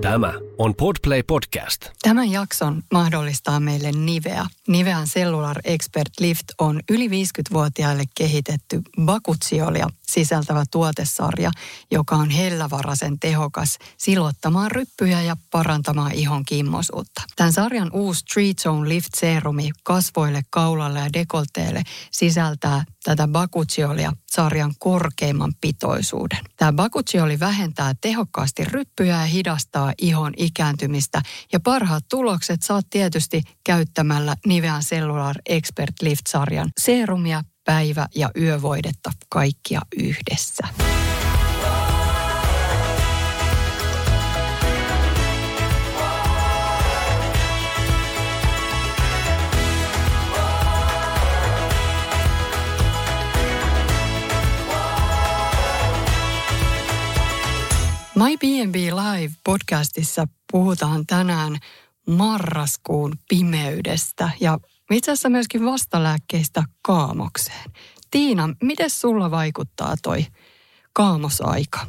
Tämä on Podplay Podcast. Tämän jakson mahdollistaa meille Nivea. Nivean Cellular Expert Lift on yli 50-vuotiaille kehitetty bakutziolia sisältävä tuotesarja, joka on hellävaraisen tehokas silottamaan ryppyjä ja parantamaan ihon kimmosuutta. Tämän sarjan uusi Street Zone Lift Serumi kasvoille, kaulalle ja dekolteelle sisältää tätä bakutziolia sarjan korkeimman pitoisuuden. Tämä bakutsioli vähentää tehokkaasti ryppyjä ja hidastaa ihon ikääntymistä. Ja parhaat tulokset saat tietysti käyttämällä Nivean Cellular Expert Lift-sarjan serumia, päivä- ja yövoidetta kaikkia yhdessä. My B&B Live podcastissa puhutaan tänään marraskuun pimeydestä ja itse asiassa myöskin vastalääkkeistä kaamokseen. Tiina, miten sulla vaikuttaa toi kaamosaika?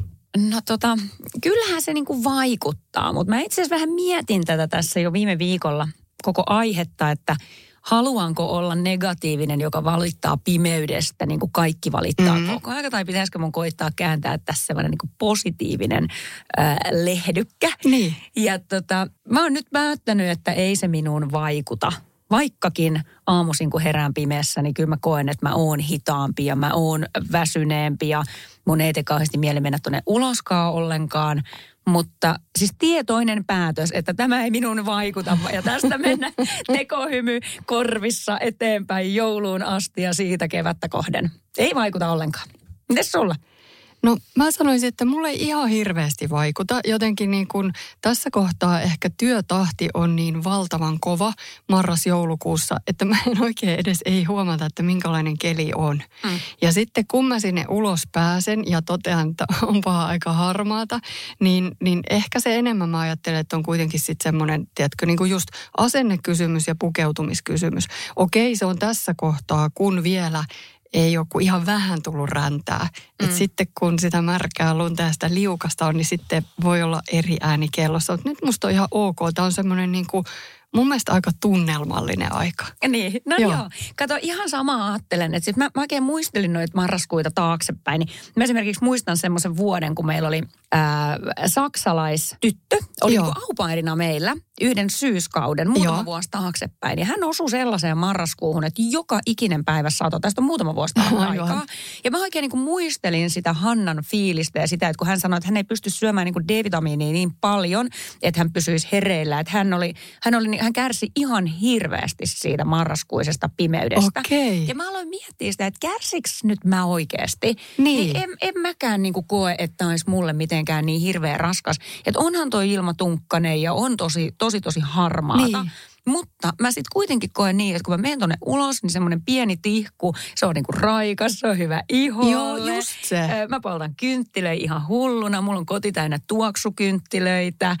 No tota, kyllähän se niinku vaikuttaa, mutta mä itse asiassa vähän mietin tätä tässä jo viime viikolla koko aihetta, että – haluanko olla negatiivinen, joka valittaa pimeydestä, niin kuin kaikki valittaa mm-hmm. koko ajan, tai pitäisikö mun koittaa kääntää tässä sellainen niin positiivinen äh, lehdykkä. Niin. Ja tota, mä oon nyt päättänyt, että ei se minuun vaikuta. Vaikkakin aamuisin kun herään pimeässä, niin kyllä mä koen, että mä oon hitaampi ja mä oon väsyneempi ja mun ei tee kauheasti mieli mennä tuonne uloskaan ollenkaan. Mutta siis tietoinen päätös, että tämä ei minun vaikuta ja tästä mennä tekohymy korvissa eteenpäin jouluun asti ja siitä kevättä kohden. Ei vaikuta ollenkaan. Mites sulla? No mä sanoisin, että mulle ei ihan hirveästi vaikuta. Jotenkin niin kuin tässä kohtaa ehkä työtahti on niin valtavan kova marras-joulukuussa, että mä en oikein edes ei huomata, että minkälainen keli on. Mm. Ja sitten kun mä sinne ulos pääsen ja totean, että onpa aika harmaata, niin, niin ehkä se enemmän mä ajattelen, että on kuitenkin sitten semmoinen, tiedätkö, niin kuin just asennekysymys ja pukeutumiskysymys. Okei, se on tässä kohtaa, kun vielä ei ole kuin ihan vähän tullut räntää. Mm. Et sitten kun sitä märkää lunta ja sitä liukasta on, niin sitten voi olla eri ääni kellossa. Mutta nyt musta on ihan ok. Tämä on semmoinen niin kuin mun mielestä aika tunnelmallinen aika. Niin, no joo. joo. Kato, ihan sama ajattelen. Että sit mä, mä oikein muistelin noita marraskuita taaksepäin. Niin mä esimerkiksi muistan semmoisen vuoden, kun meillä oli ää, saksalaistyttö. Oli niin aupairina meillä yhden syyskauden muutama joo. vuosi taaksepäin. Ja hän osui sellaiseen marraskuuhun, että joka ikinen päivä saatoi tästä muutama vuosi aikaa. Ja mä oikein niin kuin muistelin sitä Hannan fiilistä ja sitä, että kun hän sanoi, että hän ei pysty syömään niin kuin D-vitamiinia niin paljon, että hän pysyisi hereillä. Että hän oli, hän oli hän kärsi ihan hirveästi siitä marraskuisesta pimeydestä. Okay. Ja mä aloin miettiä sitä, että kärsiks nyt mä oikeasti? Niin. niin en, en mäkään niin kuin koe, että olisi mulle mitenkään niin hirveän raskas. Että onhan toi ilma tunkkanen ja on tosi, tosi, tosi harmaata. Niin. Mutta mä sitten kuitenkin koen niin, että kun mä menen tuonne ulos, niin semmoinen pieni tihku, se on niinku raikas, se on hyvä iho. Joo, just se. Mä poltan kynttilöitä ihan hulluna, mulla on koti täynnä tuoksukynttilöitä.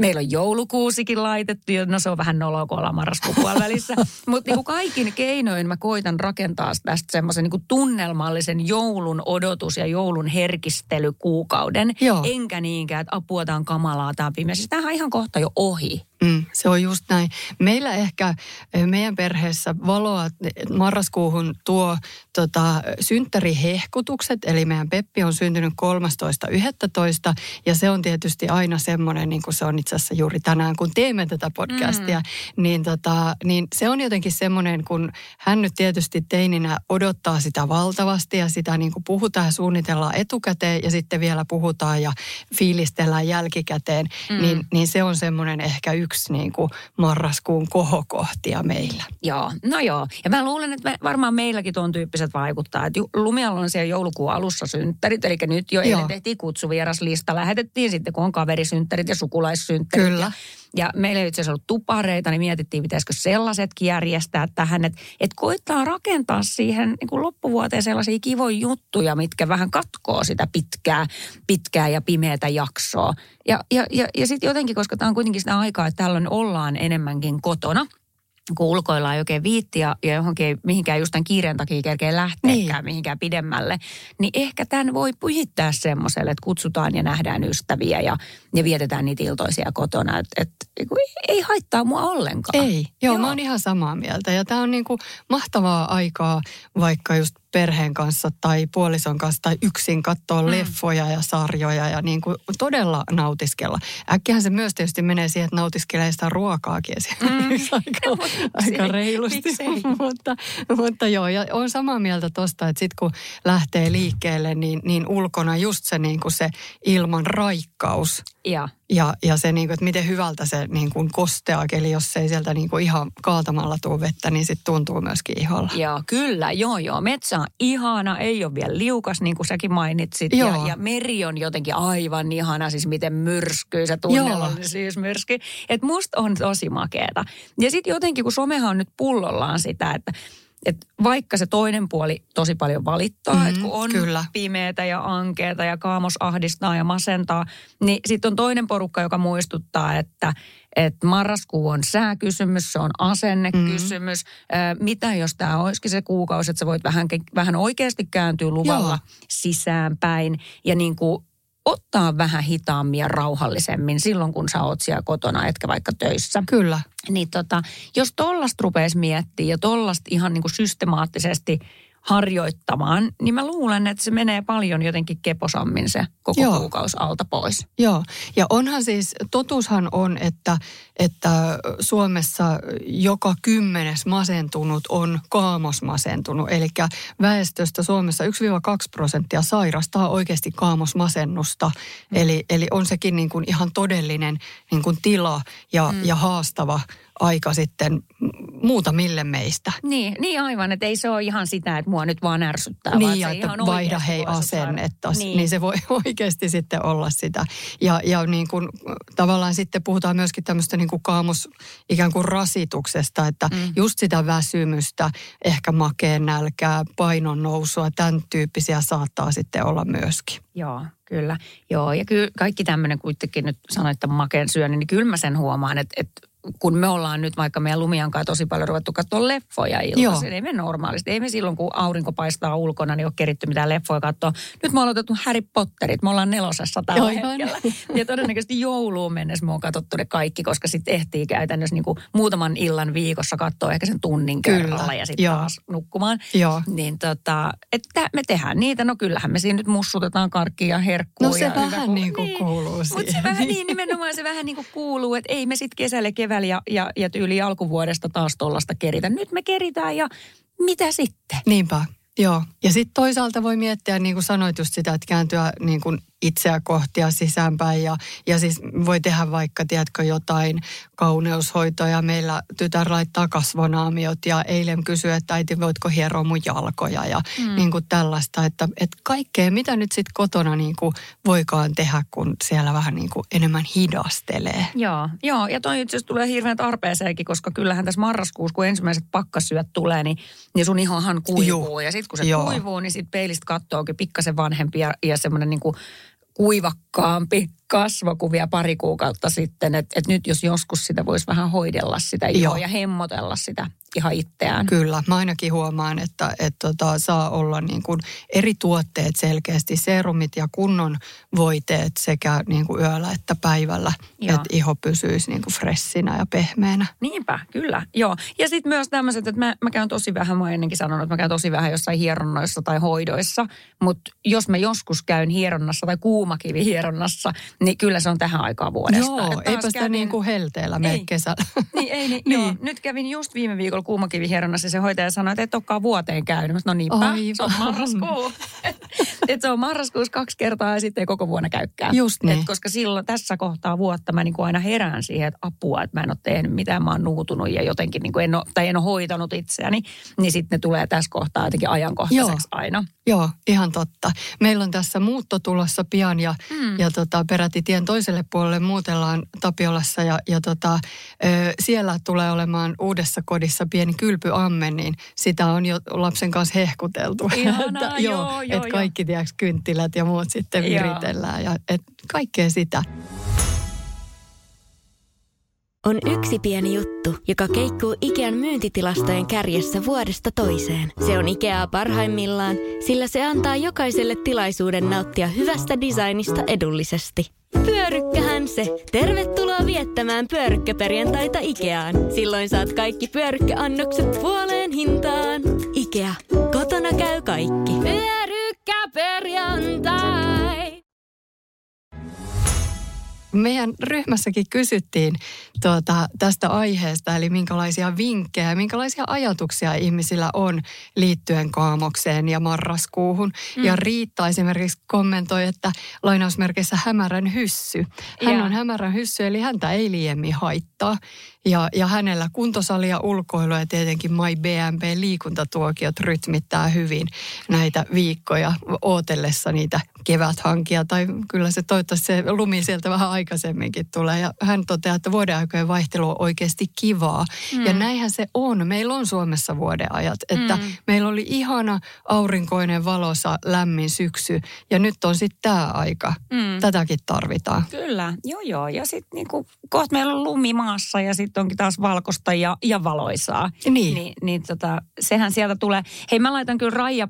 Meillä on joulukuusikin laitettu, no se on vähän noloa, kun ollaan marraskuun välissä. Mutta niin kaikin keinoin mä koitan rakentaa tästä semmoisen niin tunnelmallisen joulun odotus ja joulun herkistelykuukauden. Joo. Enkä niinkään, että apua, tämä on kamalaa, tämä on pimeä. Siis tämähän on ihan kohta jo ohi. Mm, se on just näin. Meillä ehkä eh, meidän perheessä valoa marraskuuhun tuo tota, synttärihehkutukset, eli meidän Peppi on syntynyt 13.11. ja se on tietysti aina semmoinen, niin kuin se on itse asiassa juuri tänään, kun teemme tätä podcastia, mm. niin, tota, niin se on jotenkin semmoinen, kun hän nyt tietysti teininä odottaa sitä valtavasti ja sitä niin kuin puhutaan ja suunnitellaan etukäteen ja sitten vielä puhutaan ja fiilistellään jälkikäteen, mm. niin, niin se on semmoinen ehkä yksi yksi niin kuin marraskuun kohokohtia meillä. Joo, no joo. Ja mä luulen, että me, varmaan meilläkin tuon tyyppiset vaikuttaa. Että Lumialla on siellä joulukuun alussa synttärit, eli nyt jo eilen tehtiin kutsuvieraslista. Lähetettiin sitten, kun on kaverisynttärit ja sukulaissynttärit. Kyllä. Ja ja meillä ei itse asiassa ollut tupareita, niin mietittiin, pitäisikö sellaisetkin järjestää tähän. Että et koittaa rakentaa siihen niin kuin loppuvuoteen sellaisia kivoja juttuja, mitkä vähän katkoo sitä pitkää, pitkää ja pimeätä jaksoa. Ja, ja, ja, ja sitten jotenkin, koska tämä on kuitenkin sitä aikaa, että tällöin ollaan enemmänkin kotona – kun ulkoillaan oikein viittiä ja johonkin mihinkään just tämän kiireen takia kerkee lähteekään niin. mihinkään pidemmälle, niin ehkä tämän voi pyhittää semmoiselle, että kutsutaan ja nähdään ystäviä ja, ja vietetään niitä iltoisia kotona. Että et, ei haittaa mua ollenkaan. Ei, joo, joo. mä oon ihan samaa mieltä. Ja tämä on niinku mahtavaa aikaa vaikka just perheen kanssa tai puolison kanssa tai yksin katsoa mm. leffoja ja sarjoja ja niin kuin todella nautiskella. Äkkihän se myös tietysti menee siihen, että nautiskelee sitä ruokaakin mm. aika, aika reilusti. mutta, mutta joo, ja on samaa mieltä tuosta, että sitten kun lähtee liikkeelle, niin, niin ulkona just se, niin kuin se ilman raikkaus. Ja, ja, ja se, niin kuin, että miten hyvältä se niin kuin kostea keli, jos ei sieltä niin kuin ihan kaaltamalla tule vettä, niin sitten tuntuu myöskin iholla. Joo, kyllä, joo, joo. Metsä on ihana, ei ole vielä liukas, niin kuin säkin mainitsit. Ja, ja meri on jotenkin aivan ihana, siis miten myrskyy se siis myrsky. Että musta on tosi makeeta. Ja sitten jotenkin, kun somehan on nyt pullollaan sitä, että että vaikka se toinen puoli tosi paljon valittaa, mm, että kun on kyllä. pimeätä ja ankeeta ja kaamos ahdistaa ja masentaa, niin sitten on toinen porukka, joka muistuttaa, että että marraskuu on sääkysymys, se on asennekysymys. Mm. Mitä jos tämä olisikin se kuukausi, että sä voit vähän, vähän oikeasti kääntyä luvalla Joo. sisäänpäin ja niin kuin ottaa vähän hitaammin ja rauhallisemmin silloin, kun sä oot siellä kotona, etkä vaikka töissä. Kyllä. Niin tota, jos tollasta rupeaisi miettiä ja tollasta ihan niin kuin systemaattisesti harjoittamaan, niin mä luulen, että se menee paljon jotenkin keposammin se koko Joo. kuukausi alta pois. Joo, ja onhan siis, totuushan on, että, että Suomessa joka kymmenes masentunut on kaamosmasentunut. Eli väestöstä Suomessa 1-2 prosenttia sairastaa oikeasti kaamosmasennusta. Mm. Eli, eli on sekin niin kuin ihan todellinen niin kuin tila ja, mm. ja haastava aika sitten muutamille meistä. Niin, niin aivan, että ei se ole ihan sitä, että mua nyt vaan ärsyttää. Niin, vaan että vaihda hei asennetta, niin. niin se voi oikeasti sitten olla sitä. Ja, ja niin kuin, tavallaan sitten puhutaan myöskin tämmöistä niin kuin kaamus ikään kuin rasituksesta, että mm. just sitä väsymystä, ehkä makeen nälkää, painon nousua, tämän tyyppisiä saattaa sitten olla myöskin. Joo, kyllä. Joo, ja kyllä kaikki tämmöinen kuitenkin nyt sanoit, että makeen syöni, niin kyllä mä sen huomaan, että, että kun me ollaan nyt vaikka meidän lumiankaan tosi paljon ruvettu katsoa leffoja iltaisin. Ei me normaalisti. Ei me silloin, kun aurinko paistaa ulkona, niin ole keritty mitään leffoja katsoa. Nyt me ollaan otettu Harry Potterit. Me ollaan nelosessa tällä Joo, hetkellä. Ja todennäköisesti jouluun mennessä me on katsottu ne kaikki, koska sitten ehtii käytännössä niin kuin muutaman illan viikossa katsoa ehkä sen tunnin Kyllä. kerralla ja sitten taas nukkumaan. Joo. Niin tota, että me tehdään niitä. No kyllähän me siinä nyt mussutetaan karkkia ja herkkua. No se ja vähän niin kuin niin, kuuluu siihen. Mutta se vähän niin, nimenomaan se vähän niin kuin kuuluu, että ei me sitten kesällä keväällä ja, ja, ja tyyli alkuvuodesta taas tuollaista keritä. Nyt me keritään ja mitä sitten? Niinpä. Joo, ja sitten toisaalta voi miettiä, niin kuin sanoit just sitä, että kääntyä niin kuin itseä kohtia sisäänpäin ja, ja siis voi tehdä vaikka, tiedätkö, jotain kauneushoitoja. Meillä tytär laittaa kasvonaamiot ja eilen kysyi, että äiti voitko hieroa mun jalkoja ja mm. niin kuin tällaista, että, että kaikkea mitä nyt sitten kotona niin kuin voikaan tehdä, kun siellä vähän niin kuin enemmän hidastelee. Joo, joo ja toi itse tulee hirveän tarpeeseenkin, koska kyllähän tässä marraskuussa, kun ensimmäiset pakkasyöt tulee, niin, niin sun ihohan kuivuu Juh. ja sitten kun se joo. kuivuu, niin sitten peilistä katsookin pikkasen vanhempi ja, ja semmoinen niin kuin kuivakkaampi kasvokuvia pari kuukautta sitten, että et nyt jos joskus sitä voisi vähän hoidella sitä ihoa ja hemmotella sitä ihan itseään. Kyllä, mä ainakin huomaan, että, että tota, saa olla niin kuin eri tuotteet selkeästi, serumit ja kunnon voiteet sekä niin kuin yöllä että päivällä, Joo. että iho pysyisi niin kuin fressinä ja pehmeänä. Niinpä, kyllä. Joo. Ja sitten myös tämmöiset, että mä, mä käyn tosi vähän, mä ennenkin sanonut, että mä käyn tosi vähän jossain hieronnoissa tai hoidoissa, mutta jos mä joskus käyn hieronnassa tai kuumakivihieronnassa, niin kyllä se on tähän aikaan vuodesta. Joo, eipä sitä kävin... niin kuin helteellä mene kesällä. Niin, ei, niin, niin. Joo. Nyt kävin just viime viikolla kuumakivihieronnassa ja se hoitaja sanoi, että et olekaan vuoteen käynyt. Mä no niinpä, se on marraskuu. että se on marraskuussa kaksi kertaa ja sitten ei koko vuonna käykään. Just niin. Et koska silloin tässä kohtaa vuotta mä niin kuin aina herään siihen, että apua, että mä en ole tehnyt mitään, mä oon nuutunut ja jotenkin niin kuin en ole, tai en ole hoitanut itseäni. Niin sitten ne tulee tässä kohtaa jotenkin ajankohtaiseksi Joo. aina. Joo, ihan totta. Meillä on tässä muutto tulossa pian ja, mm. ja tota, peräti tien toiselle puolelle muutellaan Tapiolassa ja, ja tota, ö, siellä tulee olemaan uudessa kodissa pieni kylpyamme, niin sitä on jo lapsen kanssa hehkuteltu. Ihanaa, että, joo, joo, joo, että kaikki tiedätkö, kynttilät ja muut sitten viritellään ja et, kaikkea sitä. On yksi pieni juttu, joka keikkuu Ikean myyntitilastojen kärjessä vuodesta toiseen. Se on Ikeaa parhaimmillaan, sillä se antaa jokaiselle tilaisuuden nauttia hyvästä designista edullisesti. Pyörykkähän se! Tervetuloa viettämään pyörykkäperjantaita Ikeaan. Silloin saat kaikki pyörykkäannokset puoleen hintaan. Meidän ryhmässäkin kysyttiin tuota, tästä aiheesta, eli minkälaisia vinkkejä, minkälaisia ajatuksia ihmisillä on liittyen kaamokseen ja marraskuuhun. Mm. Ja Riitta esimerkiksi kommentoi, että lainausmerkissä hämärän hyssy. Hän Joo. on hämärän hyssy, eli häntä ei liiemmin haittaa. Ja, ja hänellä kuntosali ja ulkoilu ja tietenkin My BMP liikuntatuokiot rytmittää hyvin näitä viikkoja ootellessa niitä keväthankia. Tai kyllä se toivottavasti se lumi sieltä vähän aikaisemminkin tulee. Ja hän toteaa, että vuodenaikojen vaihtelu on oikeasti kivaa. Mm. Ja näinhän se on. Meillä on Suomessa vuodeajat. Että mm. meillä oli ihana aurinkoinen, valosa, lämmin syksy. Ja nyt on sitten tämä aika. Mm. Tätäkin tarvitaan. Kyllä, joo joo. Ja sitten niinku, kohta meillä on lumi maassa ja sitten onkin taas valkoista ja, ja valoisaa. Niin. Niin, niin tota, sehän sieltä tulee. Hei mä laitan kyllä Raija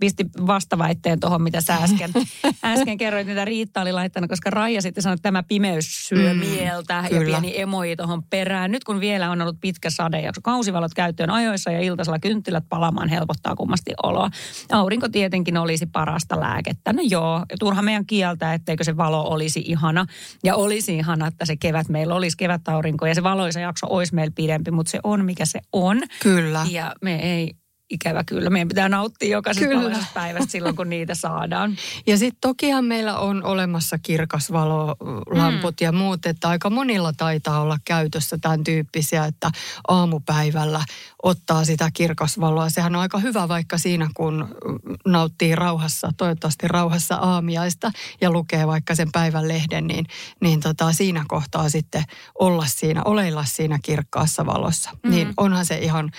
pisti, vastaväitteen tuohon, mitä sä äsken, äsken kerroit, mitä Riitta oli laittanut, koska Raija sitten sanoi, että tämä pimeys syö Mm, mieltä ja kyllä. pieni emoji tuohon perään. Nyt kun vielä on ollut pitkä sadejakso, kausivalot käyttöön ajoissa ja iltaisella kynttilät palamaan helpottaa kummasti oloa. Aurinko tietenkin olisi parasta lääkettä. No joo, turha meidän kieltää, etteikö se valo olisi ihana. Ja olisi ihana, että se kevät meillä olisi kevätaurinko ja se valoisa jakso olisi meillä pidempi, mutta se on mikä se on. Kyllä. Ja me ei ikävä kyllä. Meidän pitää nauttia jokaisesta Kyllä. päivästä silloin, kun niitä saadaan. Ja sitten tokihan meillä on olemassa kirkasvalolamput mm. ja muut, että aika monilla taitaa olla käytössä tämän tyyppisiä, että aamupäivällä ottaa sitä kirkasvaloa. Sehän on aika hyvä vaikka siinä, kun nauttii rauhassa, toivottavasti rauhassa aamiaista ja lukee vaikka sen päivän lehden, niin, niin tota, siinä kohtaa sitten olla siinä, oleilla siinä kirkkaassa valossa. Mm. Niin onhan se ihan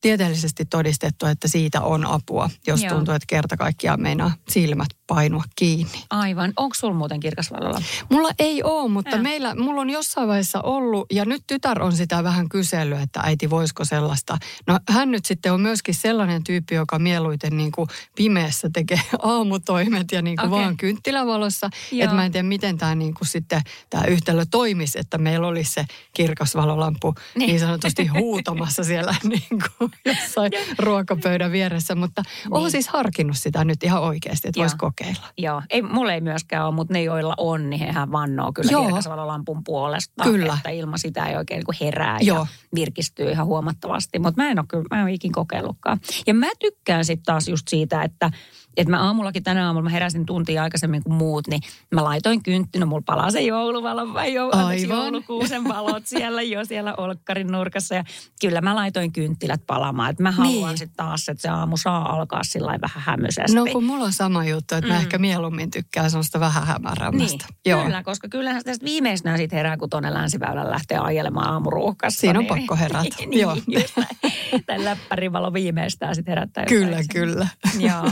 tieteellisesti todistettu, että siitä on apua, jos Joo. tuntuu, että kerta kaikkiaan meinaa silmät painua kiinni. Aivan. Onko sulla muuten kirkasvalolla? Mulla ei ole, mutta Joo. meillä, mulla on jossain vaiheessa ollut, ja nyt tytär on sitä vähän kysellyt, että äiti voisiko sellaista. No hän nyt sitten on myöskin sellainen tyyppi, joka mieluiten niin kuin pimeässä tekee aamutoimet ja niin kuin Okei. vaan kynttilävalossa. Että mä en tiedä, miten tämä niin kuin sitten tämä yhtälö toimisi, että meillä olisi se kirkasvalolampu niin, Niin. sanotusti huutamassa siellä niin kuin jossain ruokapöydän vieressä. Mutta niin. olen siis harkinnut sitä nyt ihan oikeasti, että Joo. Kokeilla. Joo, ei, mulla ei myöskään ole, mutta ne, joilla on, niin hehän vannoo kyllä Joo. kirkasvalolampun puolesta. Kyllä. Että ilman sitä ei oikein niin herää Joo. ja virkistyy ihan huomattavasti. Mutta mä en ole kyllä, mä en ole ikin kokeillutkaan. Ja mä tykkään sitten taas just siitä, että että mä aamullakin tänä aamulla, mä heräsin tuntia aikaisemmin kuin muut, niin mä laitoin kynttilä, mulla palaa se jouluvalo, vai jo, anteeksi, Aivan. joulukuusen valot siellä jo siellä olkkarin nurkassa. Ja kyllä mä laitoin kynttilät palamaan, että mä haluan Niin. niin. sitten taas, että se aamu saa alkaa sillä vähän hämyisesti. No kun mulla on sama juttu, että mm. mä ehkä mieluummin tykkään sellaista vähän hämärämmästä. Niin, kyllä, koska kyllähän tästä viimeistään siitä herää, kun tuonne länsiväylällä lähtee ajelemaan aamuruuhkassa. Siinä on niin, pakko herätä, niin, joo. Tämän läppärivalo viimeistään sitten herättää. Kyllä, kyllä. Joo.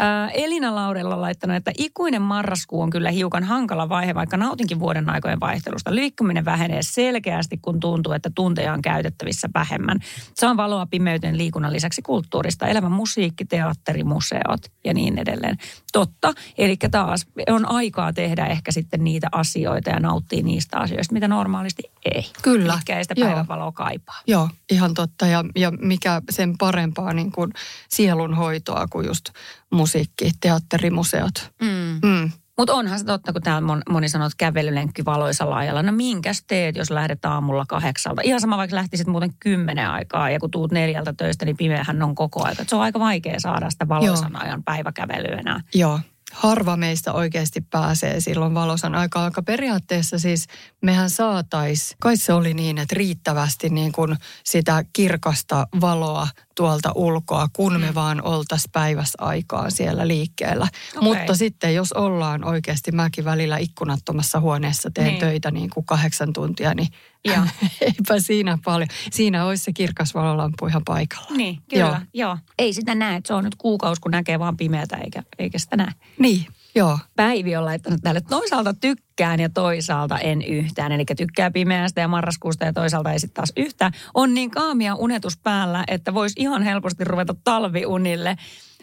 Ä, Elina Laurella on laittanut, että ikuinen marraskuu on kyllä hiukan hankala vaihe, vaikka nautinkin vuoden aikojen vaihtelusta. Liikkuminen vähenee selkeästi, kun tuntuu, että tunteja on käytettävissä vähemmän. Saan valoa pimeyteen liikunnan lisäksi kulttuurista, elämä musiikki, teatteri, museot ja niin edelleen. Totta, eli taas on aikaa tehdä ehkä sitten niitä asioita ja nauttia niistä asioista, mitä normaalisti ei. Kyllä, Mitkä ei sitä joo. päivänvaloa kaipaa. Joo, ihan totta. Ja, ja mikä sen parempaa niin kuin sielunhoitoa kuin just musiikki, teatterimuseot. Mm. Mm. Mutta onhan se totta, kun täällä mon- moni sanoo, että kävelylenkki valoisalla ajalla. No minkäs teet, jos lähdet aamulla kahdeksalta? Ihan sama, vaikka lähtisit muuten kymmenen aikaa ja kun tuut neljältä töistä, niin pimeähän on koko aika. Et Se on aika vaikea saada sitä valoisan ajan päiväkävelyä enää. Joo. Harva meistä oikeasti pääsee silloin valosan aikaan, aika periaatteessa siis mehän saatais, kai se oli niin, että riittävästi niin kuin sitä kirkasta valoa tuolta ulkoa, kun me vaan oltaisiin päivässä aikaa siellä liikkeellä. Okei. Mutta sitten jos ollaan oikeasti, mäkin välillä ikkunattomassa huoneessa teen Niin. töitä niin kuin kahdeksan tuntia, niin Joo. eipä siinä paljon. Siinä olisi se kirkas valolampu ihan paikalla. Niin, kyllä. Joo. Joo. Joo. Ei sitä näe, että se on nyt kuukausi, kun näkee vaan pimeätä eikä, eikä sitä näe. Niin, Joo. Päivi on laittanut tälle toisaalta tykkään ja toisaalta en yhtään. Eli tykkää pimeästä ja marraskuusta ja toisaalta ei sitten taas yhtään. On niin kaamia unetus päällä, että voisi ihan helposti ruveta talviunille.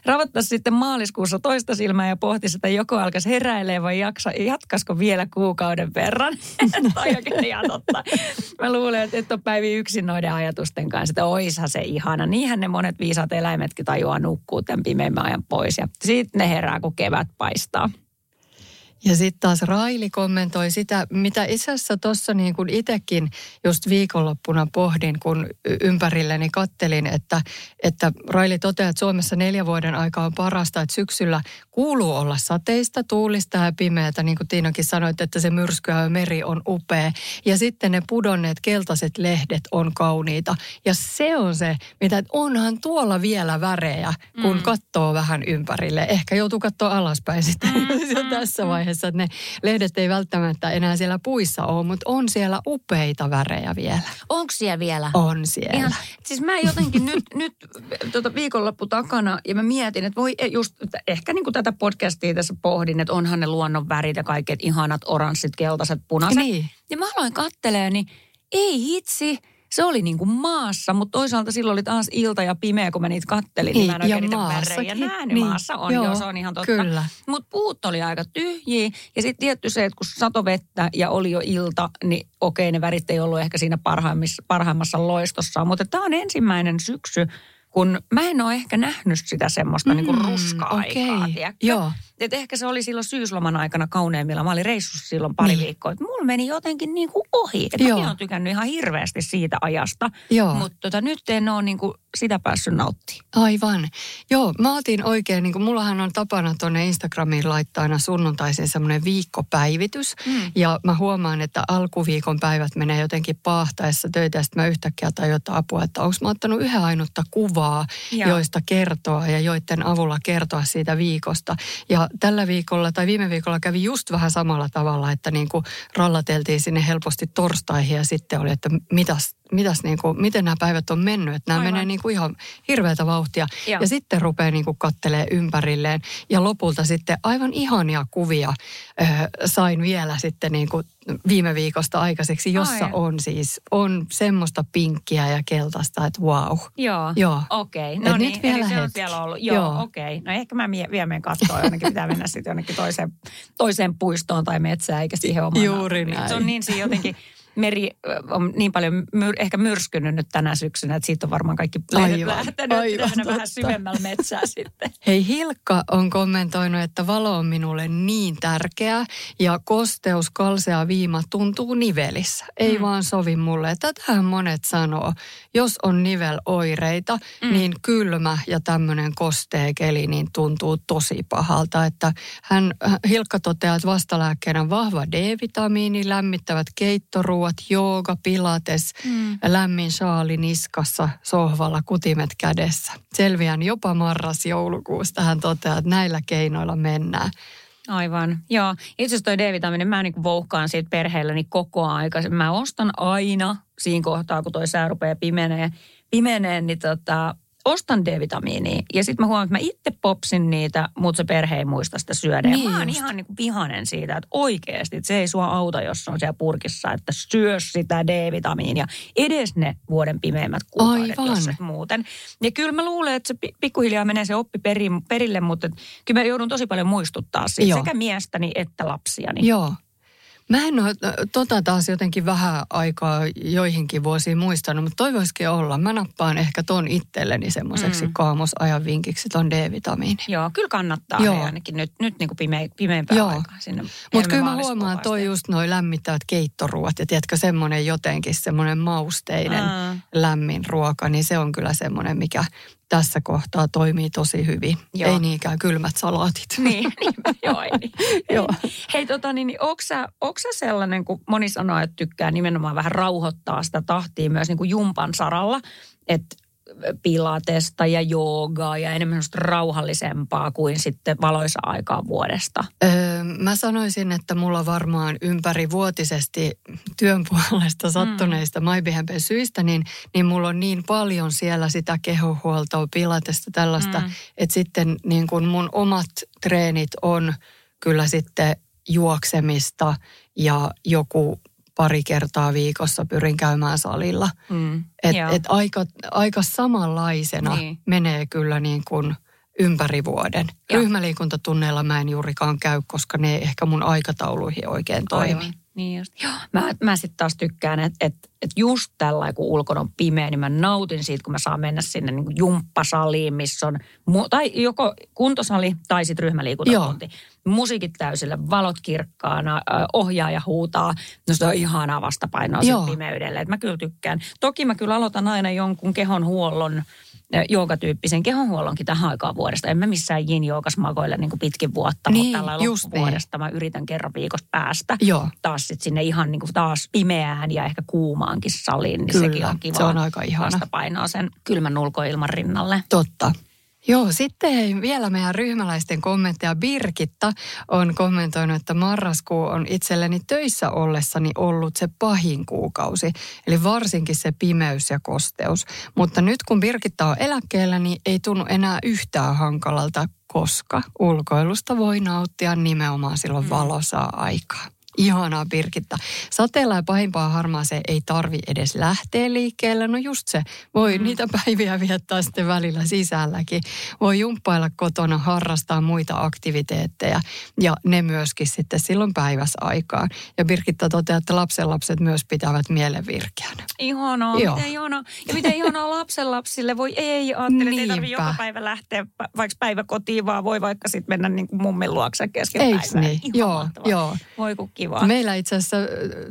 Ravattaisi sitten maaliskuussa toista silmää ja pohtisi, että joko alkaisi heräilee vai jaksa, jatkasko vielä kuukauden verran. Toi on ihan totta. Mä luulen, että et ole Päivi yksin noiden ajatusten kanssa, että oishan se ihana. Niinhän ne monet viisaat eläimetkin tajuaa nukkuu tämän pimeimmän ajan pois. Ja sitten ne herää, kun kevät paistaa. Ja sitten taas Raili kommentoi sitä, mitä itse asiassa tuossa niin kuin itsekin just viikonloppuna pohdin, kun ympärilleni kattelin, että, että Raili toteaa, että Suomessa neljä vuoden aika on parasta, että syksyllä kuuluu olla sateista, tuulista ja pimeätä, niin kuin Tiinakin sanoi, että se myrskyä meri on upea. Ja sitten ne pudonneet keltaiset lehdet on kauniita. Ja se on se, mitä että onhan tuolla vielä värejä, kun mm. katsoo vähän ympärille. Ehkä joutuu katsoa alaspäin sitten mm, tässä vaiheessa vaiheessa, että ne lehdet ei välttämättä enää siellä puissa ole, mutta on siellä upeita värejä vielä. Onko siellä vielä? On siellä. Ihan, siis mä jotenkin nyt, nyt tota viikonloppu takana ja mä mietin, että voi just, ehkä niin kuin tätä podcastia tässä pohdin, että onhan ne luonnon värit ja kaiket ihanat oranssit, keltaiset, punaiset. Niin. Ja mä aloin kattelee, niin ei hitsi, se oli niin kuin maassa, mutta toisaalta silloin oli taas ilta ja pimeä, kun mä niitä kattelin, niin, niin mä en oikein niitä värejä nähnyt. Niin, maassa on, joo, joo, se on ihan totta. Kyllä. Mutta puut oli aika tyhjiä. Ja sitten tietty se, että kun sato vettä ja oli jo ilta, niin okei, ne värit ei ollut ehkä siinä parhaimmassa loistossa. Mutta tämä on ensimmäinen syksy, kun mä en ole ehkä nähnyt sitä semmoista niinku mm, niin kuin ruska-aikaa, okay. Joo. Et ehkä se oli silloin syysloman aikana kauneimmilla. Mä olin reissussa silloin pari niin. viikkoa. Että mulla meni jotenkin niin kuin ohi. Että mä oon tykännyt ihan hirveästi siitä ajasta. Mutta tota, nyt en ole niin kuin sitä päässyt nauttimaan. Aivan. Joo, mä otin oikein, niin kuin mullahan on tapana tuonne Instagramiin laittaa aina sunnuntaisin semmoinen viikkopäivitys. Mm. Ja mä huomaan, että alkuviikon päivät menee jotenkin paahtaessa töitä. Ja sitten mä yhtäkkiä tajutan apua, että onko mä ottanut yhden ainutta kuvaa, Joo. joista kertoa ja joiden avulla kertoa siitä viikosta. Ja tällä viikolla tai viime viikolla kävi just vähän samalla tavalla, että niin kuin rallateltiin sinne helposti torstaihin ja sitten oli, että mitäs mitäs niin kuin, miten nämä päivät on mennyt. Että nämä Aivan. menee niin kuin ihan hirveätä vauhtia. Joo. Ja sitten rupeaa niin kuin kattelee ympärilleen. Ja lopulta sitten aivan ihania kuvia ö, sain vielä sitten niin kuin viime viikosta aikaiseksi, jossa Ai. on siis on semmoista pinkkiä ja keltaista, että wow. Joo, Joo. okei. Okay. No niin, nyt vielä eli se on siellä ollut. Joo, Joo. okei. Okay. No ehkä mä vielä menen katsoa, jonnekin pitää mennä sitten jonnekin toiseen, toiseen puistoon tai metsään, eikä siihen omaan. Juuri näin. Se on niin siinä jotenkin meri on niin paljon myr, ehkä myrskynyt nyt tänä syksynä, että siitä on varmaan kaikki aivan, lähtenyt aivan, vähän syvemmällä metsää sitten. Hei Hilkka on kommentoinut, että valo on minulle niin tärkeä ja kosteus, kalsea viima tuntuu nivelissä. Ei mm. vaan sovi mulle. Tätähän monet sanoo. Jos on niveloireita, mm. niin kylmä ja tämmöinen kostea keli niin tuntuu tosi pahalta. Että hän, Hilkka toteaa, että vastalääkkeenä vahva D-vitamiini, lämmittävät keittoruuat, ruuat, jooga, pilates, mm. lämmin shaali niskassa, sohvalla, kutimet kädessä. Selviän jopa marras-joulukuusta. Hän toteaa, että näillä keinoilla mennään. Aivan, joo. Itse asiassa toi D-vitamiini, mä niin vouhkaan siitä perheelläni koko aika. Mä ostan aina siinä kohtaa, kun toi sää rupeaa pimenee, pimenee niin tota, ostan D-vitamiinia ja sitten mä huomaan, että mä itse popsin niitä, mutta se perhe ei muista sitä syödä. Niin ja mä oon ihan niin kuin vihanen siitä, että oikeasti että se ei sua auta, jos on siellä purkissa, että syö sitä D-vitamiinia. Edes ne vuoden pimeimmät kuukaudet, Aivan. jos et muuten. Ja kyllä mä luulen, että se pikkuhiljaa menee se oppi perille, mutta kyllä mä joudun tosi paljon muistuttaa siitä Joo. sekä miestäni että lapsiani. Joo. Mä en ole tota taas jotenkin vähän aikaa joihinkin vuosiin muistanut, mutta toivoisikin olla. Mä nappaan ehkä ton itselleni semmoiseksi mm. kaamosajan vinkiksi, ton D-vitamiini. Joo, kyllä kannattaa Joo. ainakin nyt, nyt niin kuin pime, pimeämpää Joo. aikaa sinne. Mutta kyllä mä huomaan, toi just noi lämmittävät keittoruot ja tiedätkö semmoinen jotenkin semmoinen mausteinen mm. lämmin ruoka, niin se on kyllä semmoinen, mikä tässä kohtaa toimii tosi hyvin. Joo. Ei niinkään kylmät salaatit. Niin, niin joo, ei, niin. joo. Hei, tota, niin, niin onko sä, onko sä sellainen, kun moni sanoo, että tykkää nimenomaan vähän rauhoittaa sitä tahtia myös niin kuin jumpan saralla, että pilatesta ja joogaa ja enemmän rauhallisempaa kuin sitten valoisa aikaa vuodesta? Öö, mä sanoisin, että mulla varmaan ympärivuotisesti työn puolesta sattuneista mm. MyBeHampen syistä, niin, niin mulla on niin paljon siellä sitä kehohuoltoa, pilatesta tällaista, mm. että sitten niin kun mun omat treenit on kyllä sitten juoksemista ja joku pari kertaa viikossa pyrin käymään salilla. Mm, Et, joo. et aika, aika samanlaisena Niin. niin. menee kyllä niin kuin ympäri vuoden. Joo. Ryhmäliikuntatunneilla mä en juurikaan käy, koska ne ei ehkä mun aikatauluihin oikein toimi. Aivan. Niin just. Joo. Mä, mä sitten taas tykkään, että et, et just tällä kun ulkona on pimeä, niin mä nautin siitä, kun mä saan mennä sinne niin jumppasaliin, missä on, mu- tai joko kuntosali tai sitten ryhmäliikuntatunti. Musiikit täysillä, valot kirkkaana, ohjaaja huutaa. No se on ihanaa vastapainoa Joo. pimeydelle, että mä kyllä tykkään. Toki mä kyllä aloitan aina jonkun kehonhuollon ö, joogatyyppisen kehonhuollonkin tähän aikaan vuodesta. En mä missään yin joogas makoile niin kuin pitkin vuotta, Niin, mutta tällä just niin. loppuvuodesta mä yritän kerran viikossa päästä Joo, taas sit sinne ihan niin kuin taas pimeään ja ehkä kuumaankin saliin, niin Kyllä, sekin on kiva se on aika ihana. vastapainoa sen kylmän ulkoilman rinnalle. totta. Joo, sitten hei, vielä meidän ryhmäläisten kommentteja. Birgitta on kommentoinut, että marraskuu on itselleni töissä ollessani ollut se pahin kuukausi. Eli varsinkin se pimeys ja kosteus. Mutta nyt kun Birgitta on eläkkeellä, niin ei tunnu enää yhtään hankalalta, koska ulkoilusta voi nauttia nimenomaan silloin Mm. valosaa aikaa. Ihanaa Birgitta. Sateella ja pahimpaa harmaaseen ei tarvi edes lähteä liikkeelle. No just se. Voi Mm. niitä päiviä viettää sitten välillä sisälläkin. Voi jumppailla kotona, harrastaa muita aktiviteetteja ja ne myöskin sitten silloin päiväsaikaan. Ja Birgitta toteaa, että lapsenlapset myös pitävät mielen virkeänä. Ihanaa, Joo. miten ihanaa. Ja miten ihanaa lapsenlapsille. Voi ei, ajattelin, että ei tarvitse joka päivä lähteä vaikka päiväkotiin, vaan voi vaikka sitten mennä niin kuin mummin luokse kesken Eiks päivää. niin? Ihan Joo, mahtavaa. joo. Voi kun kiva. Meillä itse asiassa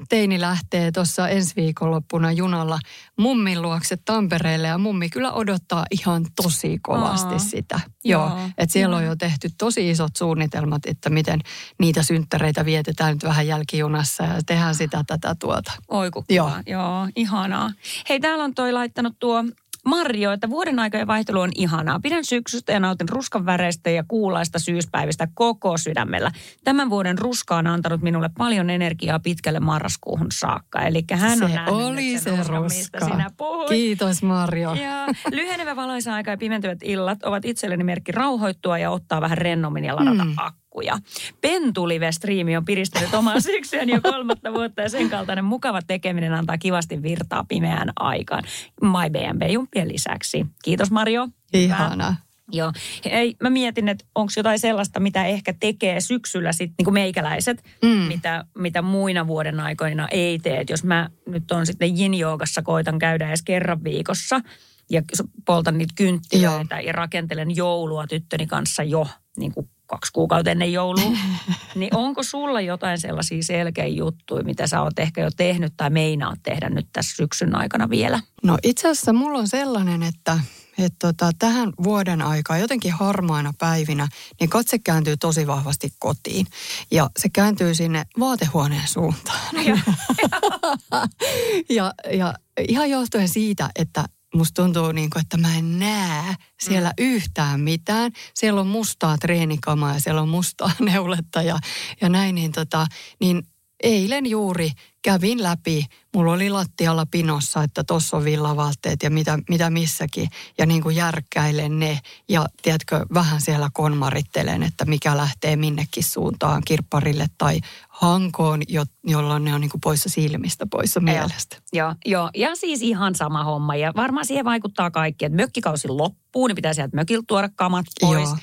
teini lähtee tuossa ensi viikonloppuna junalla mummin luokse Tampereelle ja mummi kyllä odottaa ihan tosi kovasti Aa, sitä. joo, Joo, että siellä on jo tehty tosi isot suunnitelmat, että miten niitä synttäreitä vietetään nyt vähän jälkijunassa ja tehdään sitä tätä tuota. Oi. Joo. Joo, ihanaa. Hei, täällä on toi laittanut tuo Marjo, että vuoden aikojen vaihtelu on ihanaa. Pidän syksystä ja nautin ruskan väreistä ja kuulaista syyspäivistä koko sydämellä. Tämän vuoden ruska on antanut minulle paljon energiaa pitkälle marraskuuhun saakka. Eli hän on se nähnyt oli se mistä ruska. sinä puhuit. Kiitos Marjo. Ja lyhenevä valoisa aika ja pimentyvät illat ovat itselleni merkki rauhoittua ja ottaa vähän rennommin ja ladata Mm. mm. Akkuja. Pentulive-striimi on piristänyt omaa syksyäni jo kolmatta vuotta ja sen kaltainen mukava tekeminen antaa kivasti virtaa pimeään aikaan. My BNB-jumppien lisäksi. Kiitos Mario. Ihana. Joo. Hei, mä mietin, että onko jotain sellaista, mitä ehkä tekee syksyllä sitten niin kuin meikäläiset, Mm. mitä, mitä muina vuoden aikoina ei tee. Et jos mä nyt on sitten yin-joogassa, koitan käydä edes kerran viikossa ja poltan niitä kynttilöitä ja rakentelen joulua tyttöni kanssa jo niin kuin kaksi kuukautta ennen joulua. niin onko sulla jotain sellaisia selkeä juttuja, mitä sä oot ehkä jo tehnyt tai meinaat tehdä nyt tässä syksyn aikana vielä? No itse asiassa mulla on sellainen, että, että tota, tähän vuoden aikaan jotenkin harmaina päivinä, niin katse kääntyy tosi vahvasti kotiin. Ja se kääntyy sinne vaatehuoneen suuntaan. ja, ja ihan johtuen siitä, että musta tuntuu niin kuin, että mä en näe siellä mm. yhtään mitään. Siellä on mustaa treenikamaa ja siellä on mustaa neuletta ja, ja näin, niin, tota, niin eilen juuri kävin läpi. Mulla oli lattialla pinossa, että tossa on villavaatteet ja mitä, mitä missäkin. Ja niin kuin järkkäilen ne ja tiedätkö, vähän siellä konmarittelen, että mikä lähtee minnekin suuntaan, kirpparille tai hankoon, jo, jolloin ne on niin kuin poissa silmistä, poissa mielestä. Joo, joo, ja siis ihan sama homma. Ja varmaan siihen vaikuttaa kaikki, että mökkikausi loppuu, niin pitää sieltä mökiltä tuoda kamat pois. Joo.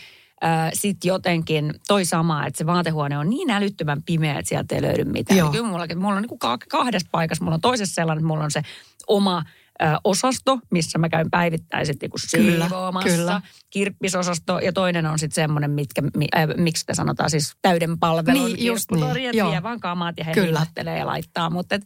Sitten jotenkin toi sama, että se vaatehuone on niin älyttömän pimeä, että sieltä ei löydy mitään. Joo. Kyllä mullakin, mulla on niin kuin kahdessa paikassa. Mulla on toisessa sellainen, että mulla on se oma osasto, missä mä käyn päivittäiset niin siivoamassa. kyllä. Kirppisosasto ja toinen on sitten semmoinen, mitkä, mi, äh, miksi sitä sanotaan siis täyden palvelun Niin, just niin, joo. vaan kamat ja he Kyllä. ja laittaa. Mutta et,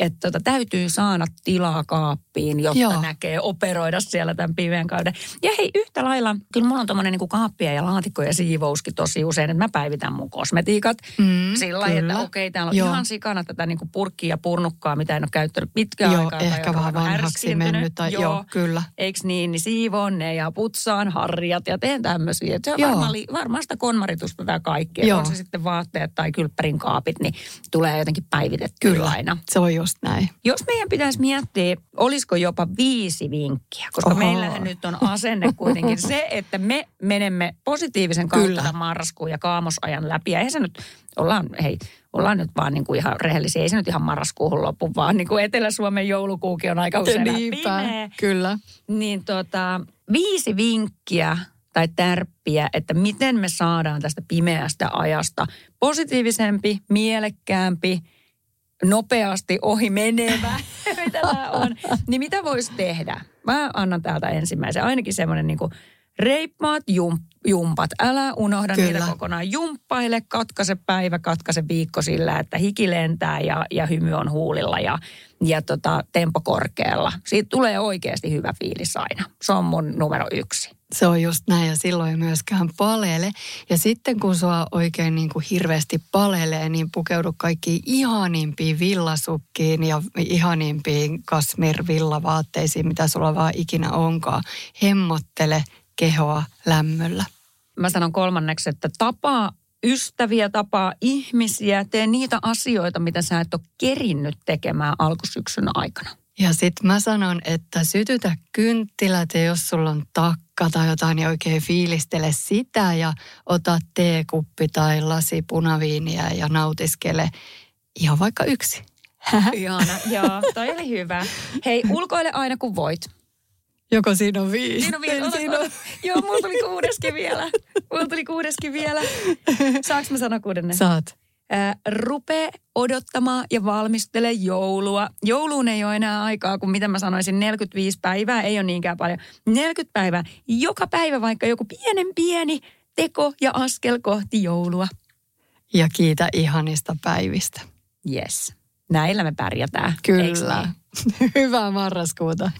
et tota, täytyy saada tilaa kaappiin, jotta Joo. näkee operoida siellä tämän pimeän kauden. Ja hei, yhtä lailla, kyllä mulla on tommonen niinku kaappia ja laatikko ja siivouskin tosi usein, että mä päivitän mun kosmetiikat. Mm, Sillä lailla, että okei, täällä on Joo. ihan sikana tätä niinku purkkia ja purnukkaa, mitä en ole käyttänyt pitkään Joo, aikaan. tai ehkä vähän vanhaksi mennyt. Tai, joo. joo, kyllä. Eiks niin, niin siivon ne ja putsaan harjat ja teen tämmöisiä. Se on varmaan, varmaan sitä konmaritusta tämä kaikki. On se sitten vaatteet tai kylppärin kaapit, niin tulee jotenkin päivitettyä Kyllä, aina. se on just just näin. Jos meidän pitäisi miettiä, olisiko jopa viisi vinkkiä, koska Oho. meillähän nyt on asenne kuitenkin se, että me menemme positiivisen kautta marraskuun ja kaamosajan läpi. Ja eihän se nyt, ollaan, hei, ollaan nyt vaan niin kuin ihan rehellisiä, ei se nyt ihan marraskuuhun loppu, vaan niin kuin Etelä-Suomen joulukuukin on aika usein pimeä. kyllä. Niin tota, viisi vinkkiä tai tärppiä, että miten me saadaan tästä pimeästä ajasta positiivisempi, mielekkäämpi, nopeasti ohi menevä, mitä tämä on. Niin mitä voisi tehdä? Mä annan täältä ensimmäisen. Ainakin semmoinen niin reippaat jum, jumpat. Älä unohda Kyllä. niitä kokonaan. Jumppaile, katkaise päivä, katkaise viikko sillä, että hiki lentää ja, ja hymy on huulilla ja, ja tota, tempo korkealla. Siitä tulee oikeasti hyvä fiilis aina. Se on mun numero yksi. Se on just näin ja silloin myöskään palele. Ja sitten kun sua oikein niin kuin hirveästi palelee, niin pukeudu kaikkiin ihanimpiin villasukkiin ja ihanimpiin kasmir-villavaatteisiin, mitä sulla vaan ikinä onkaan. Hemmottele kehoa lämmöllä. Mä sanon kolmanneksi, että tapaa ystäviä, tapaa ihmisiä, tee niitä asioita, mitä sä et ole kerinnyt tekemään alkusyksyn aikana. Ja sitten mä sanon, että sytytä kynttilät ja jos sulla on takka tai jotain, niin oikein fiilistele sitä ja ota teekuppi tai lasi punaviiniä ja nautiskele ihan vaikka yksi. Ihana, joo, toi oli hyvä. Hei, ulkoile aina kun voit. Joko siinä on viisi? Siinä on vielä, Siinä on... Joo, mulla tuli kuudeskin vielä. Mulla tuli kuudeskin vielä. Saanko mä sanoa kuudennen? Saat. Ää, rupee odottamaan ja valmistele joulua. Jouluun ei ole enää aikaa, kun mitä mä sanoisin, 45 päivää, ei ole niinkään paljon. 40 päivää, joka päivä vaikka joku pienen pieni teko ja askel kohti joulua. Ja kiitä ihanista päivistä. Yes. Näillä me pärjätään. Kyllä. niin? Hyvää marraskuuta.